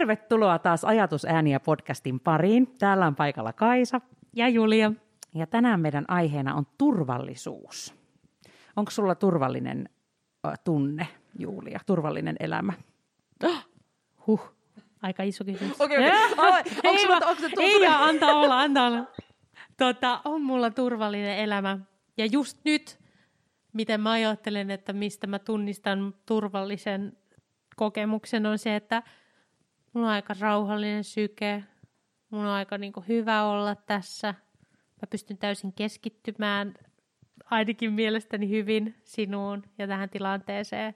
Tervetuloa taas Ajatusääniä podcastin pariin. Täällä on paikalla Kaisa ja Julia. Ja tänään meidän aiheena on turvallisuus. Onko sulla turvallinen tunne, Julia, turvallinen elämä? Huh, aika iso kysymys. Okei, okay, okay. ei, sulla, onko se ei, antaa olla, antaa olla. Tota, on mulla turvallinen elämä. Ja just nyt, miten mä ajattelen, että mistä mä tunnistan turvallisen kokemuksen, on se, että mulla on aika rauhallinen syke, mulla on aika niin kuin, hyvä olla tässä. Mä pystyn täysin keskittymään ainakin mielestäni hyvin sinuun ja tähän tilanteeseen.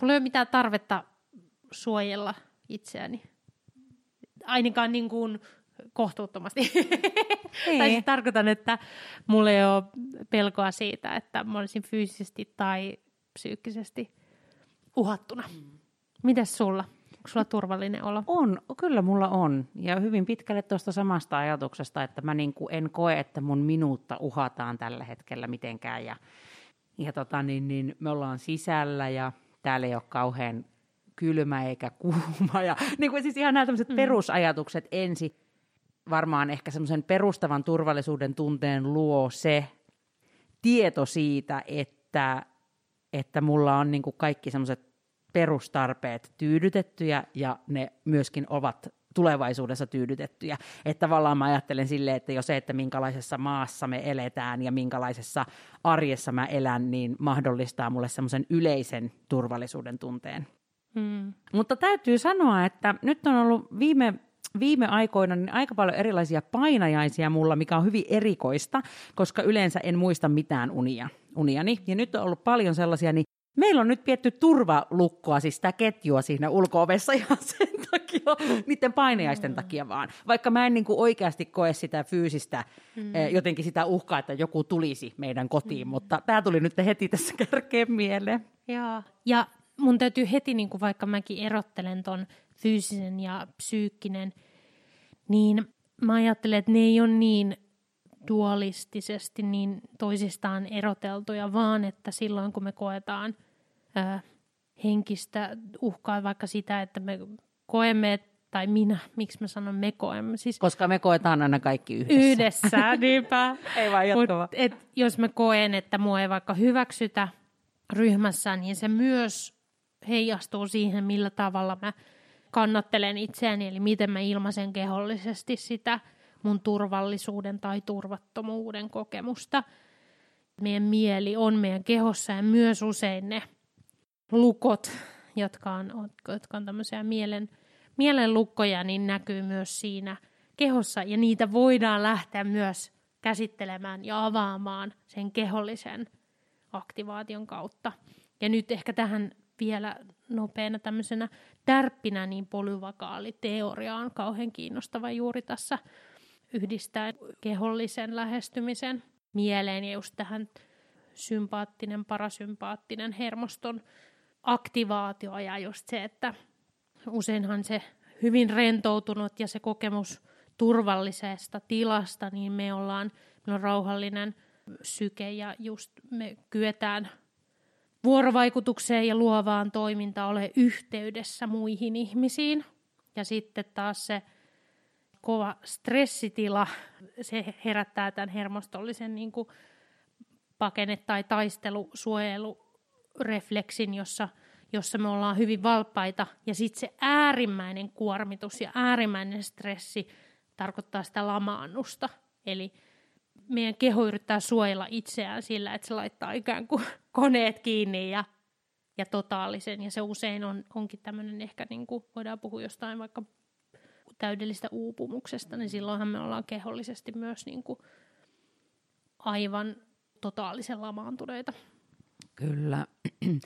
Mulla ei ole mitään tarvetta suojella itseäni. Ainakaan niin kuin kohtuuttomasti. tai siis tarkoitan, että mulla ei ole pelkoa siitä, että mä olisin fyysisesti tai psyykkisesti uhattuna. Mm. Mites sulla? Onko sulla turvallinen olo? On, kyllä mulla on. Ja hyvin pitkälle tuosta samasta ajatuksesta, että mä niin kuin en koe, että mun minuutta uhataan tällä hetkellä mitenkään. Ja, ja tota, niin, niin me ollaan sisällä ja täällä ei ole kauhean kylmä eikä kuuma. Ja niin kuin siis ihan nämä tämmöiset mm. perusajatukset ensin. Varmaan ehkä semmoisen perustavan turvallisuuden tunteen luo se tieto siitä, että, että mulla on niin kuin kaikki semmoiset perustarpeet tyydytettyjä ja ne myöskin ovat tulevaisuudessa tyydytettyjä. Että tavallaan mä ajattelen silleen, että jo se, että minkälaisessa maassa me eletään ja minkälaisessa arjessa mä elän, niin mahdollistaa mulle semmoisen yleisen turvallisuuden tunteen. Hmm. Mutta täytyy sanoa, että nyt on ollut viime viime aikoina niin aika paljon erilaisia painajaisia mulla, mikä on hyvin erikoista, koska yleensä en muista mitään unia, uniani. Ja nyt on ollut paljon sellaisia, niin Meillä on nyt pietty turvalukkoa, siis sitä ketjua siinä ulkoovessa ihan sen takia, niiden painejaisten mm. takia vaan. Vaikka mä en niin kuin oikeasti koe sitä fyysistä, mm. eh, jotenkin sitä uhkaa, että joku tulisi meidän kotiin, mm. mutta tämä tuli nyt heti tässä kärkeen mieleen. Joo. Ja mun täytyy heti, niin kuin vaikka mäkin erottelen ton fyysisen ja psyykkinen, niin mä ajattelen, että ne ei ole niin dualistisesti niin toisistaan eroteltuja, vaan että silloin kun me koetaan ää, henkistä uhkaa vaikka sitä, että me koemme, tai minä, miksi mä sanon me koemme. Siis Koska me koetaan aina kaikki yhdessä. Yhdessä, niinpä. ei vaan jatkava. Mut, et, jos mä koen, että mua ei vaikka hyväksytä ryhmässä, niin se myös heijastuu siihen, millä tavalla mä kannattelen itseäni, eli miten mä ilmaisen kehollisesti sitä mun turvallisuuden tai turvattomuuden kokemusta. Meidän mieli on meidän kehossa ja myös usein ne lukot, jotka on, jotka on tämmöisiä mielen, mielen lukkoja, niin näkyy myös siinä kehossa ja niitä voidaan lähteä myös käsittelemään ja avaamaan sen kehollisen aktivaation kautta. Ja nyt ehkä tähän vielä nopeana tämmöisenä tärppinä, niin polyvakaali teoria on kauhean kiinnostava juuri tässä yhdistää kehollisen lähestymisen mieleen ja just tähän sympaattinen, parasympaattinen hermoston aktivaatio ja just se, että useinhan se hyvin rentoutunut ja se kokemus turvallisesta tilasta, niin me ollaan, meillä on rauhallinen syke ja just me kyetään vuorovaikutukseen ja luovaan toimintaan ole yhteydessä muihin ihmisiin. Ja sitten taas se kova stressitila, se herättää tämän hermostollisen niin kuin pakene- tai taistelusuojelurefleksin, jossa, jossa me ollaan hyvin valppaita. Ja sitten se äärimmäinen kuormitus ja äärimmäinen stressi tarkoittaa sitä lamaannusta. Eli meidän keho yrittää suojella itseään sillä, että se laittaa ikään kuin koneet kiinni ja, ja totaalisen. Ja se usein on, onkin tämmöinen ehkä, niin kuin voidaan puhua jostain vaikka täydellistä uupumuksesta, niin silloinhan me ollaan kehollisesti myös niin kuin aivan totaalisen lamaantuneita. Kyllä.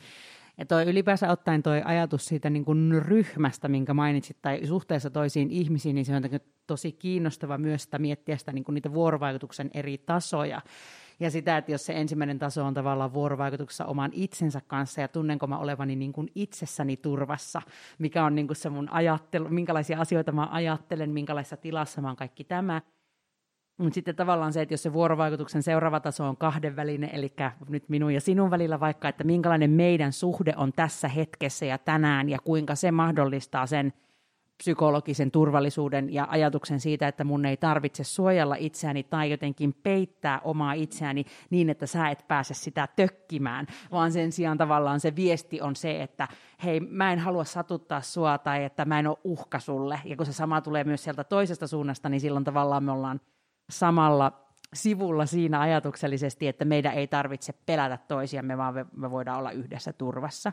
Ja toi ylipäänsä ottaen toi ajatus siitä niin kuin ryhmästä, minkä mainitsit, tai suhteessa toisiin ihmisiin, niin se on tosi kiinnostava myös sitä miettiä sitä, niin kuin niitä vuorovaikutuksen eri tasoja. Ja sitä, että jos se ensimmäinen taso on tavallaan vuorovaikutuksessa oman itsensä kanssa ja tunnenko mä olevani niin kuin itsessäni turvassa, mikä on niin kuin se mun ajattelu, minkälaisia asioita mä ajattelen, minkälaisessa tilassa mä oon kaikki tämä. Mutta sitten tavallaan se, että jos se vuorovaikutuksen seuraava taso on kahdenvälinen, eli nyt minun ja sinun välillä vaikka, että minkälainen meidän suhde on tässä hetkessä ja tänään ja kuinka se mahdollistaa sen psykologisen turvallisuuden ja ajatuksen siitä, että mun ei tarvitse suojella itseäni tai jotenkin peittää omaa itseäni niin, että sä et pääse sitä tökkimään, vaan sen sijaan tavallaan se viesti on se, että hei, mä en halua satuttaa sua tai että mä en ole uhka sulle. Ja kun se sama tulee myös sieltä toisesta suunnasta, niin silloin tavallaan me ollaan samalla sivulla siinä ajatuksellisesti, että meidän ei tarvitse pelätä toisiamme, vaan me voidaan olla yhdessä turvassa.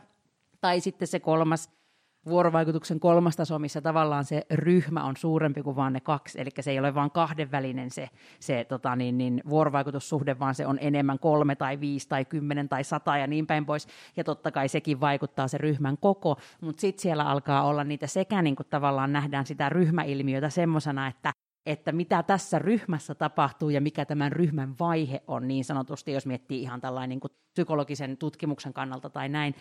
Tai sitten se kolmas vuorovaikutuksen kolmas taso, missä tavallaan se ryhmä on suurempi kuin vain ne kaksi, eli se ei ole vain kahdenvälinen se, se tota niin, niin, vuorovaikutussuhde, vaan se on enemmän kolme tai viisi tai kymmenen tai sata ja niin päin pois, ja totta kai sekin vaikuttaa se ryhmän koko, mutta sitten siellä alkaa olla niitä sekä niin kuin tavallaan nähdään sitä ryhmäilmiötä semmoisena, että että mitä tässä ryhmässä tapahtuu ja mikä tämän ryhmän vaihe on niin sanotusti, jos miettii ihan tällainen niin kuin psykologisen tutkimuksen kannalta tai näin,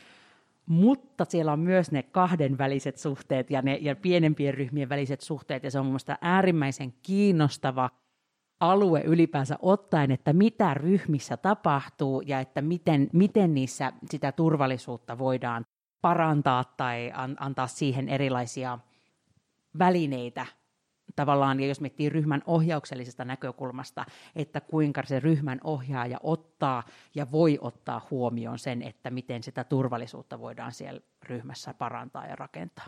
mutta siellä on myös ne kahdenväliset suhteet ja ne ja pienempien ryhmien väliset suhteet, ja se on mun mielestä äärimmäisen kiinnostava alue ylipäänsä ottaen, että mitä ryhmissä tapahtuu ja että miten, miten niissä sitä turvallisuutta voidaan parantaa tai an, antaa siihen erilaisia välineitä tavallaan, ja jos miettii ryhmän ohjauksellisesta näkökulmasta, että kuinka se ryhmän ohjaaja ottaa ja voi ottaa huomioon sen, että miten sitä turvallisuutta voidaan siellä ryhmässä parantaa ja rakentaa.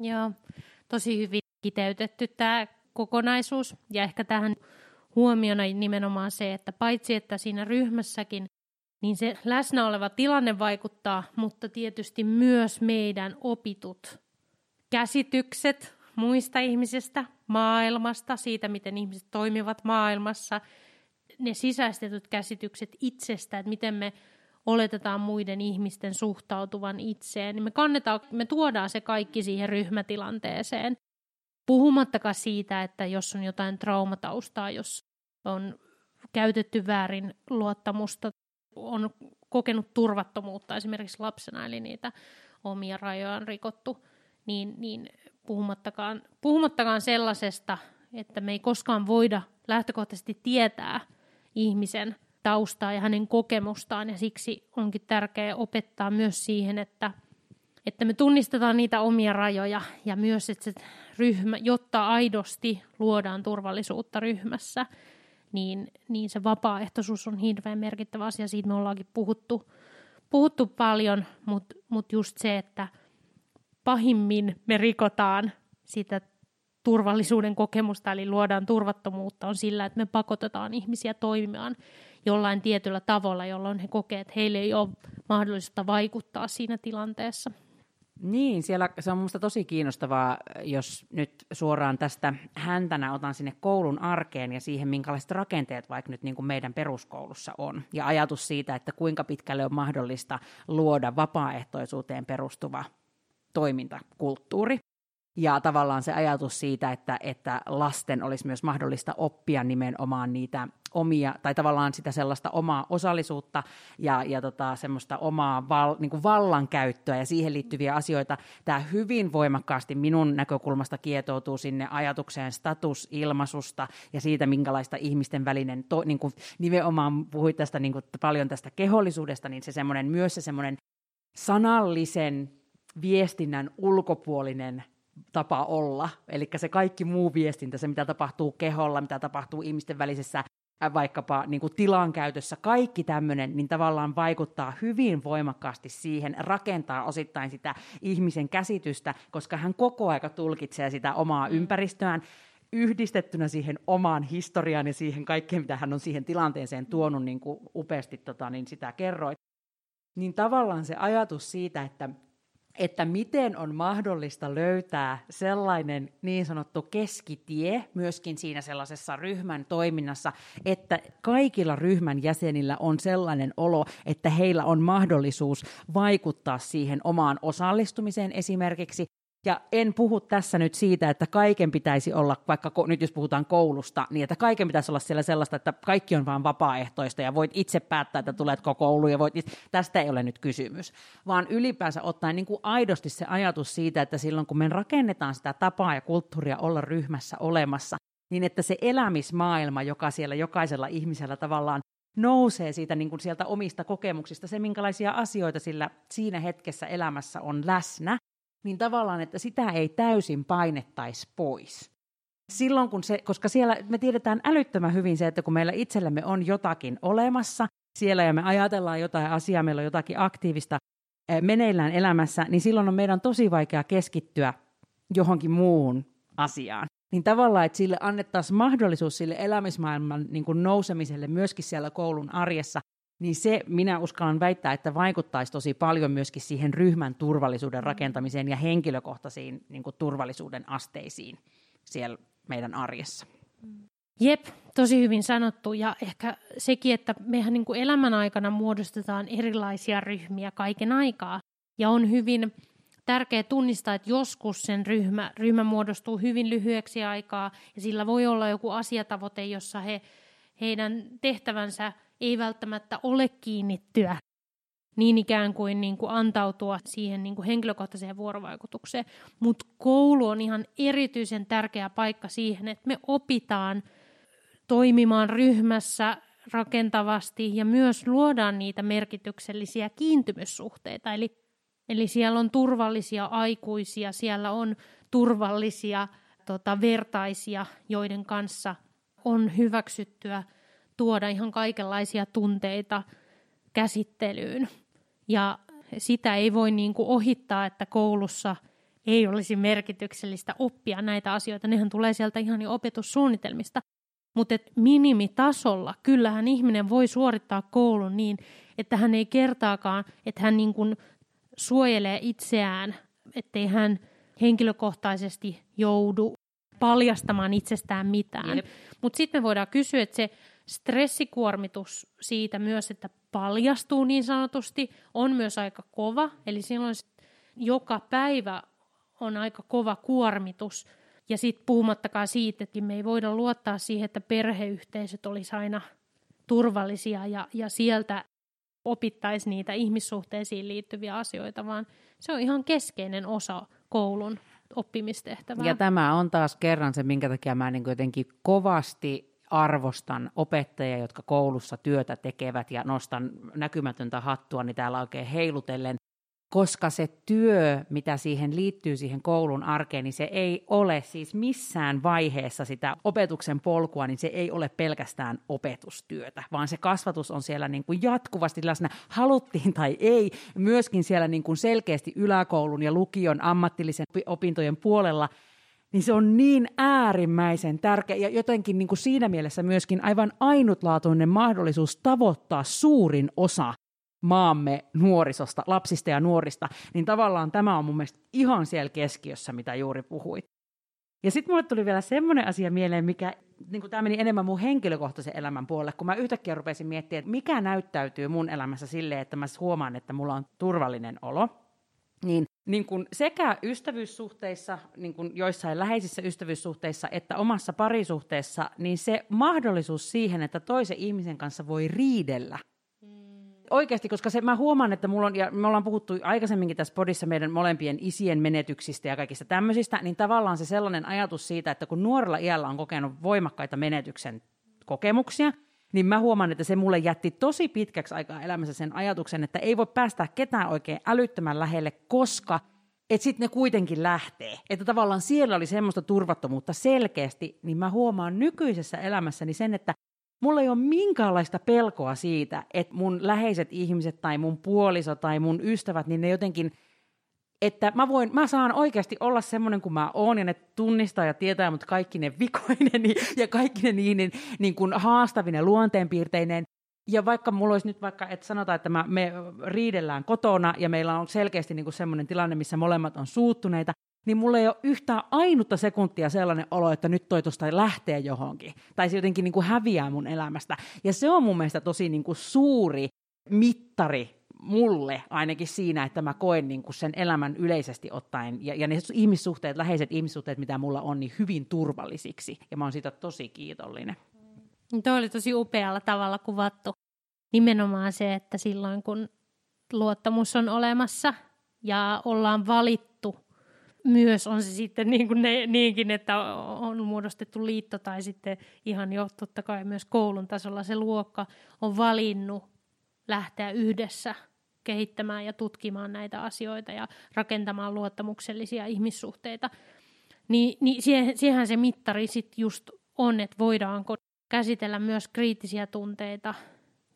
Joo, tosi hyvin kiteytetty tämä kokonaisuus, ja ehkä tähän huomiona nimenomaan se, että paitsi että siinä ryhmässäkin niin se läsnä oleva tilanne vaikuttaa, mutta tietysti myös meidän opitut käsitykset muista ihmisistä, maailmasta, siitä miten ihmiset toimivat maailmassa, ne sisäistetyt käsitykset itsestä, että miten me oletetaan muiden ihmisten suhtautuvan itseen, niin me, kannetaan, me tuodaan se kaikki siihen ryhmätilanteeseen. Puhumattakaan siitä, että jos on jotain traumataustaa, jos on käytetty väärin luottamusta, on kokenut turvattomuutta esimerkiksi lapsena, eli niitä omia rajoja on rikottu, niin, niin puhumattakaan, puhumattakaan sellaisesta, että me ei koskaan voida lähtökohtaisesti tietää ihmisen taustaa ja hänen kokemustaan, ja siksi onkin tärkeää opettaa myös siihen, että, että me tunnistetaan niitä omia rajoja, ja myös, että se ryhmä, jotta aidosti luodaan turvallisuutta ryhmässä, niin, niin se vapaaehtoisuus on hirveän merkittävä asia, siitä me ollaankin puhuttu, puhuttu paljon, mutta mut just se, että – pahimmin me rikotaan sitä turvallisuuden kokemusta, eli luodaan turvattomuutta, on sillä, että me pakotetaan ihmisiä toimimaan jollain tietyllä tavalla, jolloin he kokevat, että heille ei ole mahdollista vaikuttaa siinä tilanteessa. Niin, siellä se on minusta tosi kiinnostavaa, jos nyt suoraan tästä häntänä otan sinne koulun arkeen ja siihen, minkälaiset rakenteet vaikka nyt niin kuin meidän peruskoulussa on. Ja ajatus siitä, että kuinka pitkälle on mahdollista luoda vapaaehtoisuuteen perustuva toimintakulttuuri. Ja tavallaan se ajatus siitä, että, että lasten olisi myös mahdollista oppia nimenomaan niitä omia, tai tavallaan sitä sellaista omaa osallisuutta ja, ja tota, semmoista omaa val, niin kuin vallankäyttöä ja siihen liittyviä asioita. Tämä hyvin voimakkaasti minun näkökulmasta kietoutuu sinne ajatukseen statusilmaisusta ja siitä, minkälaista ihmisten välinen, to, niin kuin nimenomaan puhuit tästä niin kuin paljon tästä kehollisuudesta, niin se semmoinen, myös se semmoinen sanallisen viestinnän ulkopuolinen tapa olla, eli se kaikki muu viestintä, se mitä tapahtuu keholla, mitä tapahtuu ihmisten välisessä vaikkapa niin kuin tilan käytössä, kaikki tämmöinen, niin tavallaan vaikuttaa hyvin voimakkaasti siihen, rakentaa osittain sitä ihmisen käsitystä, koska hän koko aika tulkitsee sitä omaa mm. ympäristöään, yhdistettynä siihen omaan historiaan ja siihen kaikkeen, mitä hän on siihen tilanteeseen tuonut, niin kuin upeasti tota, niin sitä kerroit. Niin tavallaan se ajatus siitä, että että miten on mahdollista löytää sellainen niin sanottu keskitie myöskin siinä sellaisessa ryhmän toiminnassa, että kaikilla ryhmän jäsenillä on sellainen olo, että heillä on mahdollisuus vaikuttaa siihen omaan osallistumiseen esimerkiksi, ja en puhu tässä nyt siitä, että kaiken pitäisi olla, vaikka nyt jos puhutaan koulusta, niin että kaiken pitäisi olla siellä sellaista, että kaikki on vain vapaaehtoista ja voit itse päättää, että tuletko kouluun ja voit itse, tästä ei ole nyt kysymys. Vaan ylipäänsä ottaen niin kuin aidosti se ajatus siitä, että silloin kun me rakennetaan sitä tapaa ja kulttuuria olla ryhmässä olemassa, niin että se elämismaailma, joka siellä jokaisella ihmisellä tavallaan nousee siitä niin kuin sieltä omista kokemuksista, se minkälaisia asioita sillä siinä hetkessä elämässä on läsnä, niin tavallaan, että sitä ei täysin painettaisi pois. Silloin kun se, koska siellä me tiedetään älyttömän hyvin se, että kun meillä itsellämme on jotakin olemassa siellä ja me ajatellaan jotain asiaa, meillä on jotakin aktiivista eh, meneillään elämässä, niin silloin on meidän tosi vaikea keskittyä johonkin muuhun asiaan. Niin tavallaan, että sille annettaisiin mahdollisuus sille elämismaailman niin kuin nousemiselle myöskin siellä koulun arjessa, niin se minä uskallan väittää, että vaikuttaisi tosi paljon myöskin siihen ryhmän turvallisuuden rakentamiseen ja henkilökohtaisiin niin kuin turvallisuuden asteisiin siellä meidän arjessa. Jep, tosi hyvin sanottu. Ja ehkä sekin, että mehän niin kuin elämän aikana muodostetaan erilaisia ryhmiä kaiken aikaa. Ja on hyvin tärkeää tunnistaa, että joskus sen ryhmä, ryhmä muodostuu hyvin lyhyeksi aikaa ja sillä voi olla joku asiatavoite, jossa he, heidän tehtävänsä ei välttämättä ole kiinnittyä niin ikään kuin, niin kuin antautua siihen niin kuin henkilökohtaiseen vuorovaikutukseen. Mutta koulu on ihan erityisen tärkeä paikka siihen, että me opitaan toimimaan ryhmässä rakentavasti ja myös luodaan niitä merkityksellisiä kiintymyssuhteita. Eli, eli siellä on turvallisia aikuisia, siellä on turvallisia tota, vertaisia, joiden kanssa on hyväksyttyä tuoda ihan kaikenlaisia tunteita käsittelyyn. Ja sitä ei voi niin kuin ohittaa, että koulussa ei olisi merkityksellistä oppia näitä asioita. Nehän tulee sieltä ihan jo opetussuunnitelmista. Mutta minimitasolla kyllähän ihminen voi suorittaa koulun niin, että hän ei kertaakaan, että hän niin kuin suojelee itseään, ettei hän henkilökohtaisesti joudu paljastamaan itsestään mitään. Mutta sitten me voidaan kysyä, että se stressikuormitus siitä myös, että paljastuu niin sanotusti, on myös aika kova. Eli silloin joka päivä on aika kova kuormitus. Ja sitten puhumattakaan siitä, että me ei voida luottaa siihen, että perheyhteisöt olisi aina turvallisia ja, ja sieltä opittaisi niitä ihmissuhteisiin liittyviä asioita, vaan se on ihan keskeinen osa koulun oppimistehtävää. Ja tämä on taas kerran se, minkä takia mä niin jotenkin kovasti arvostan opettajia, jotka koulussa työtä tekevät ja nostan näkymätöntä hattua, niin täällä oikein heilutellen, koska se työ, mitä siihen liittyy siihen koulun arkeen, niin se ei ole siis missään vaiheessa sitä opetuksen polkua, niin se ei ole pelkästään opetustyötä, vaan se kasvatus on siellä niin kuin jatkuvasti läsnä, haluttiin tai ei, myöskin siellä niin kuin selkeästi yläkoulun ja lukion ammatillisen opintojen puolella – niin se on niin äärimmäisen tärkeä ja jotenkin niin kuin siinä mielessä myöskin aivan ainutlaatuinen mahdollisuus tavoittaa suurin osa maamme nuorisosta, lapsista ja nuorista, niin tavallaan tämä on mun mielestä ihan siellä keskiössä, mitä juuri puhuit. Ja sitten mulle tuli vielä semmoinen asia mieleen, mikä niin tämä meni enemmän mun henkilökohtaisen elämän puolelle, kun mä yhtäkkiä rupesin miettimään, että mikä näyttäytyy mun elämässä silleen, että mä huomaan, että mulla on turvallinen olo. Niin niin kuin sekä ystävyyssuhteissa, niin kuin joissain läheisissä ystävyyssuhteissa, että omassa parisuhteessa, niin se mahdollisuus siihen, että toisen ihmisen kanssa voi riidellä. Mm. Oikeasti, koska se, mä huomaan, että mulla on, ja me ollaan puhuttu aikaisemminkin tässä podissa meidän molempien isien menetyksistä ja kaikista tämmöisistä, niin tavallaan se sellainen ajatus siitä, että kun nuorella iällä on kokenut voimakkaita menetyksen kokemuksia, niin mä huomaan, että se mulle jätti tosi pitkäksi aikaa elämässä sen ajatuksen, että ei voi päästä ketään oikein älyttömän lähelle, koska että sitten ne kuitenkin lähtee. Että tavallaan siellä oli semmoista turvattomuutta selkeästi, niin mä huomaan nykyisessä elämässäni sen, että mulla ei ole minkäänlaista pelkoa siitä, että mun läheiset ihmiset tai mun puoliso tai mun ystävät, niin ne jotenkin – että mä, voin, mä saan oikeasti olla semmoinen kuin mä oon, ja ne tunnistaa ja tietää mutta kaikki ne vikoinen ja kaikki ne niin, niin, niin kuin haastavinen luonteenpiirteinen. Ja vaikka mulla olisi nyt vaikka, että sanotaan, että mä, me riidellään kotona, ja meillä on selkeästi niin kuin semmoinen tilanne, missä molemmat on suuttuneita, niin mulla ei ole yhtään ainutta sekuntia sellainen olo, että nyt toi tuosta lähtee johonkin. Tai se jotenkin niin kuin häviää mun elämästä. Ja se on mun mielestä tosi niin kuin suuri mittari mulle ainakin siinä, että mä koen niin kuin sen elämän yleisesti ottaen ja, ja ne ihmissuhteet, läheiset ihmissuhteet, mitä mulla on, niin hyvin turvallisiksi. Ja mä oon siitä tosi kiitollinen. Tuo oli tosi upealla tavalla kuvattu. Nimenomaan se, että silloin kun luottamus on olemassa ja ollaan valittu, myös on se sitten niin kuin ne, niinkin, että on muodostettu liitto tai sitten ihan jo totta kai myös koulun tasolla se luokka on valinnut lähteä yhdessä kehittämään ja tutkimaan näitä asioita ja rakentamaan luottamuksellisia ihmissuhteita, niin, niin siihen, se mittari sitten just on, että voidaanko käsitellä myös kriittisiä tunteita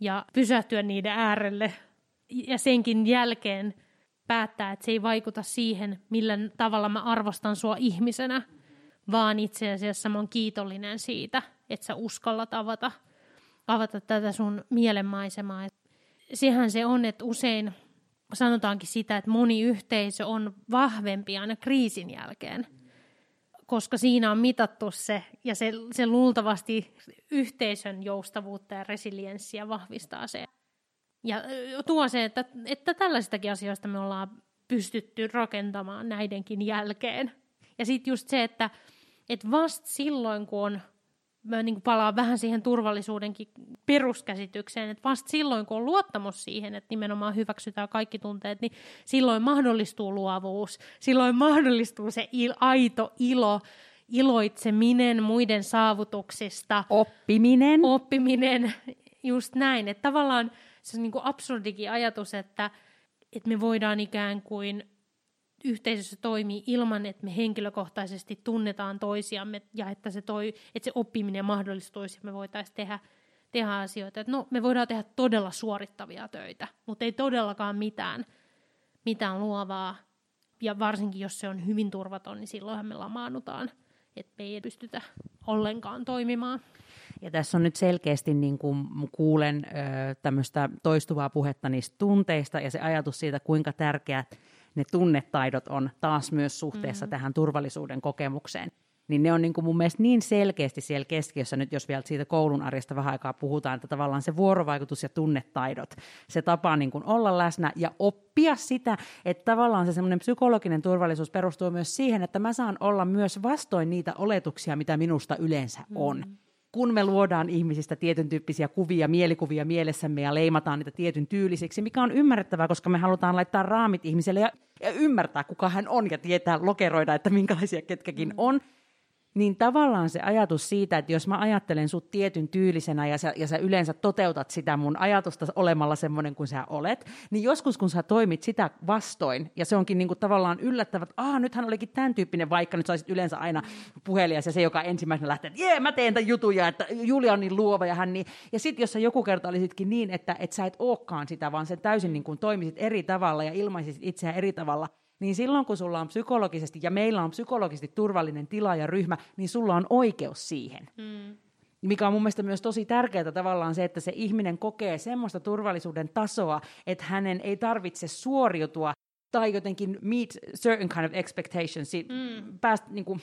ja pysähtyä niiden äärelle ja senkin jälkeen päättää, että se ei vaikuta siihen, millä tavalla mä arvostan sua ihmisenä, vaan itse asiassa mä oon kiitollinen siitä, että sä uskallat avata, avata tätä sun mielenmaisemaa. Sehän se on, että usein sanotaankin sitä, että moni yhteisö on vahvempi aina kriisin jälkeen, koska siinä on mitattu se, ja se, se luultavasti yhteisön joustavuutta ja resilienssiä vahvistaa se. Ja tuo se, että, että tällaisistakin asioista me ollaan pystytty rakentamaan näidenkin jälkeen. Ja sitten just se, että, että vasta silloin, kun on, mä niin palaan vähän siihen turvallisuudenkin peruskäsitykseen, että vasta silloin, kun on luottamus siihen, että nimenomaan hyväksytään kaikki tunteet, niin silloin mahdollistuu luovuus, silloin mahdollistuu se il, aito ilo, iloitseminen muiden saavutuksista. Oppiminen. Oppiminen, just näin. Että tavallaan se on niin kuin absurdikin ajatus, että, että me voidaan ikään kuin yhteisössä toimii ilman, että me henkilökohtaisesti tunnetaan toisiamme ja että se, toi, että se oppiminen mahdollistuisi, me voitaisiin tehdä, tehdä asioita. Että no, me voidaan tehdä todella suorittavia töitä, mutta ei todellakaan mitään, mitään luovaa. Ja varsinkin, jos se on hyvin turvaton, niin silloinhan me lamaannutaan, että me ei pystytä ollenkaan toimimaan. Ja tässä on nyt selkeästi, niin kuin kuulen tämmöistä toistuvaa puhetta niistä tunteista ja se ajatus siitä, kuinka tärkeät ne tunnetaidot on taas myös suhteessa mm-hmm. tähän turvallisuuden kokemukseen. Niin ne on niin kuin mun mielestä niin selkeästi siellä keskiössä nyt, jos vielä siitä koulun arjesta vähän aikaa puhutaan, että tavallaan se vuorovaikutus ja tunnetaidot, se tapa niin kuin olla läsnä ja oppia sitä, että tavallaan se semmoinen psykologinen turvallisuus perustuu myös siihen, että mä saan olla myös vastoin niitä oletuksia, mitä minusta yleensä on. Mm kun me luodaan ihmisistä tietyn tyyppisiä kuvia, mielikuvia mielessämme ja leimataan niitä tietyn tyylisiksi, mikä on ymmärrettävää, koska me halutaan laittaa raamit ihmiselle ja, ja ymmärtää, kuka hän on ja tietää, lokeroida, että minkälaisia ketkäkin mm. on, niin tavallaan se ajatus siitä, että jos mä ajattelen sut tietyn tyylisenä ja sä, ja sä yleensä toteutat sitä mun ajatusta olemalla semmoinen kuin sä olet, niin joskus kun sä toimit sitä vastoin, ja se onkin niinku tavallaan yllättävät, että Aa, nythän olikin tämän tyyppinen, vaikka nyt saisit yleensä aina puhelias ja se, joka ensimmäisenä lähtee, että jee, mä teen tämän jutuja, että Julia on niin luova ja hän niin. Ja sitten jos sä joku kerta olisitkin niin, että, että sä et ookaan sitä, vaan sen täysin niin kuin toimisit eri tavalla ja ilmaisit itseään eri tavalla, niin silloin kun sulla on psykologisesti, ja meillä on psykologisesti turvallinen tila ja ryhmä, niin sulla on oikeus siihen. Mm. Mikä on mun mielestä myös tosi tärkeää tavallaan se, että se ihminen kokee semmoista turvallisuuden tasoa, että hänen ei tarvitse suoriutua tai jotenkin meet certain kind of expectations, mm. päästä niin kuin,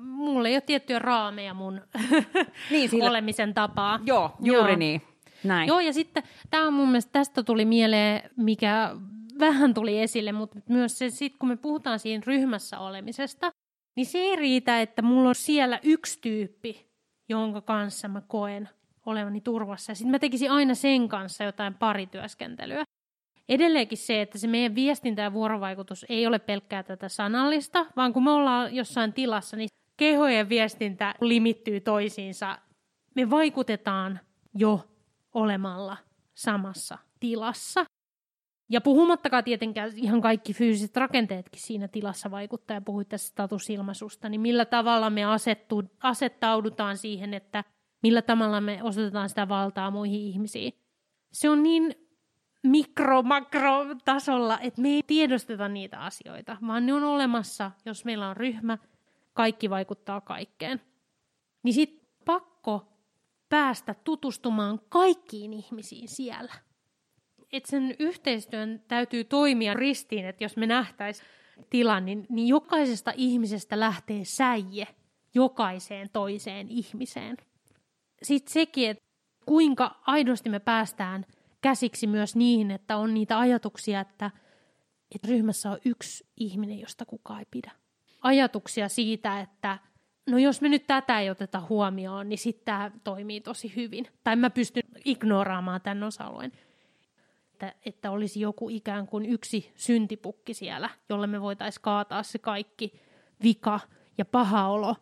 Mulla ei ole tiettyjä raameja mun niin, sillä... olemisen tapaa. Joo, juuri Joo. niin. Näin. Joo, ja sitten tämä on mun mielestä, tästä tuli mieleen, mikä vähän tuli esille, mutta myös se, sit kun me puhutaan siinä ryhmässä olemisesta, niin se ei riitä, että mulla on siellä yksi tyyppi, jonka kanssa mä koen olevani turvassa. Sitten mä tekisin aina sen kanssa jotain parityöskentelyä. Edelleenkin se, että se meidän viestintä ja vuorovaikutus ei ole pelkkää tätä sanallista, vaan kun me ollaan jossain tilassa, niin kehojen viestintä limittyy toisiinsa. Me vaikutetaan jo olemalla samassa tilassa. Ja puhumattakaan tietenkään ihan kaikki fyysiset rakenteetkin siinä tilassa vaikuttaa, ja puhuit tästä statusilmaisusta, niin millä tavalla me asettu, asettaudutaan siihen, että millä tavalla me osoitetaan sitä valtaa muihin ihmisiin. Se on niin mikro-makro-tasolla, että me ei tiedosteta niitä asioita, vaan ne on olemassa, jos meillä on ryhmä, kaikki vaikuttaa kaikkeen. Niin sitten pakko päästä tutustumaan kaikkiin ihmisiin siellä että sen yhteistyön täytyy toimia ristiin, että jos me nähtäisiin tilan, niin, niin jokaisesta ihmisestä lähtee säie jokaiseen toiseen ihmiseen. Sitten sekin, että kuinka aidosti me päästään käsiksi myös niihin, että on niitä ajatuksia, että, että ryhmässä on yksi ihminen, josta kukaan ei pidä. Ajatuksia siitä, että no jos me nyt tätä ei oteta huomioon, niin sitten tämä toimii tosi hyvin. Tai mä pystyn ignoraamaan tämän osa-alueen että, että olisi joku ikään kuin yksi syntipukki siellä, jolle me voitaisiin kaataa se kaikki vika ja paha olo.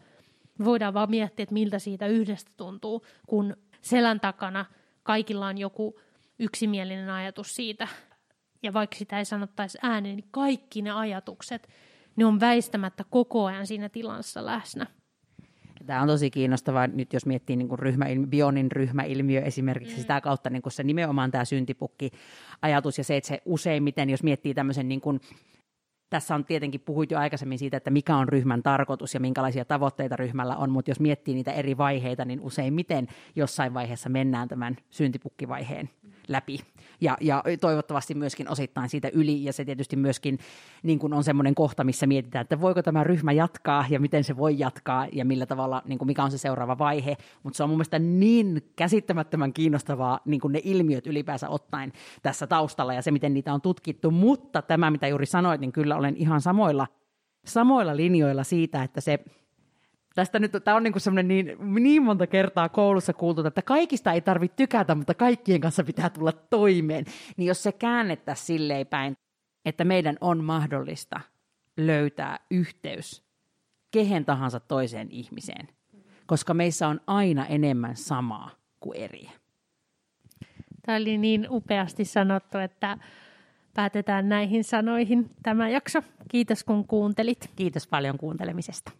Me voidaan vaan miettiä, että miltä siitä yhdestä tuntuu, kun selän takana kaikilla on joku yksimielinen ajatus siitä, ja vaikka sitä ei sanottaisi ääneen, niin kaikki ne ajatukset, ne on väistämättä koko ajan siinä tilassa läsnä. Tämä on tosi kiinnostavaa nyt, jos miettii niin kuin ryhmä, Bionin ryhmäilmiö esimerkiksi mm. sitä kautta niin kuin se nimenomaan tämä syntipukki-ajatus ja se, että se useimmiten, jos miettii tämmöisen niin kuin tässä on tietenkin puhuit jo aikaisemmin siitä, että mikä on ryhmän tarkoitus ja minkälaisia tavoitteita ryhmällä on, mutta jos miettii niitä eri vaiheita, niin useimmiten jossain vaiheessa mennään tämän syntipukkivaiheen läpi. Ja, ja toivottavasti myöskin osittain siitä yli, ja se tietysti myöskin niin kuin on semmoinen kohta, missä mietitään, että voiko tämä ryhmä jatkaa, ja miten se voi jatkaa, ja millä tavalla, niin kuin mikä on se seuraava vaihe. Mutta se on mun mielestä niin käsittämättömän kiinnostavaa niin kuin ne ilmiöt ylipäänsä ottaen tässä taustalla, ja se, miten niitä on tutkittu. Mutta tämä, mitä juuri sanoit, niin kyllä olen ihan samoilla, samoilla linjoilla siitä, että se Tästä nyt, tämä on niin semmoinen niin, niin monta kertaa koulussa kuultu, että kaikista ei tarvitse tykätä, mutta kaikkien kanssa pitää tulla toimeen. Niin jos se käännettäisiin silleen päin, että meidän on mahdollista löytää yhteys kehen tahansa toiseen ihmiseen, koska meissä on aina enemmän samaa kuin eriä. Tämä oli niin upeasti sanottu, että päätetään näihin sanoihin tämä jakso. Kiitos kun kuuntelit. Kiitos paljon kuuntelemisesta.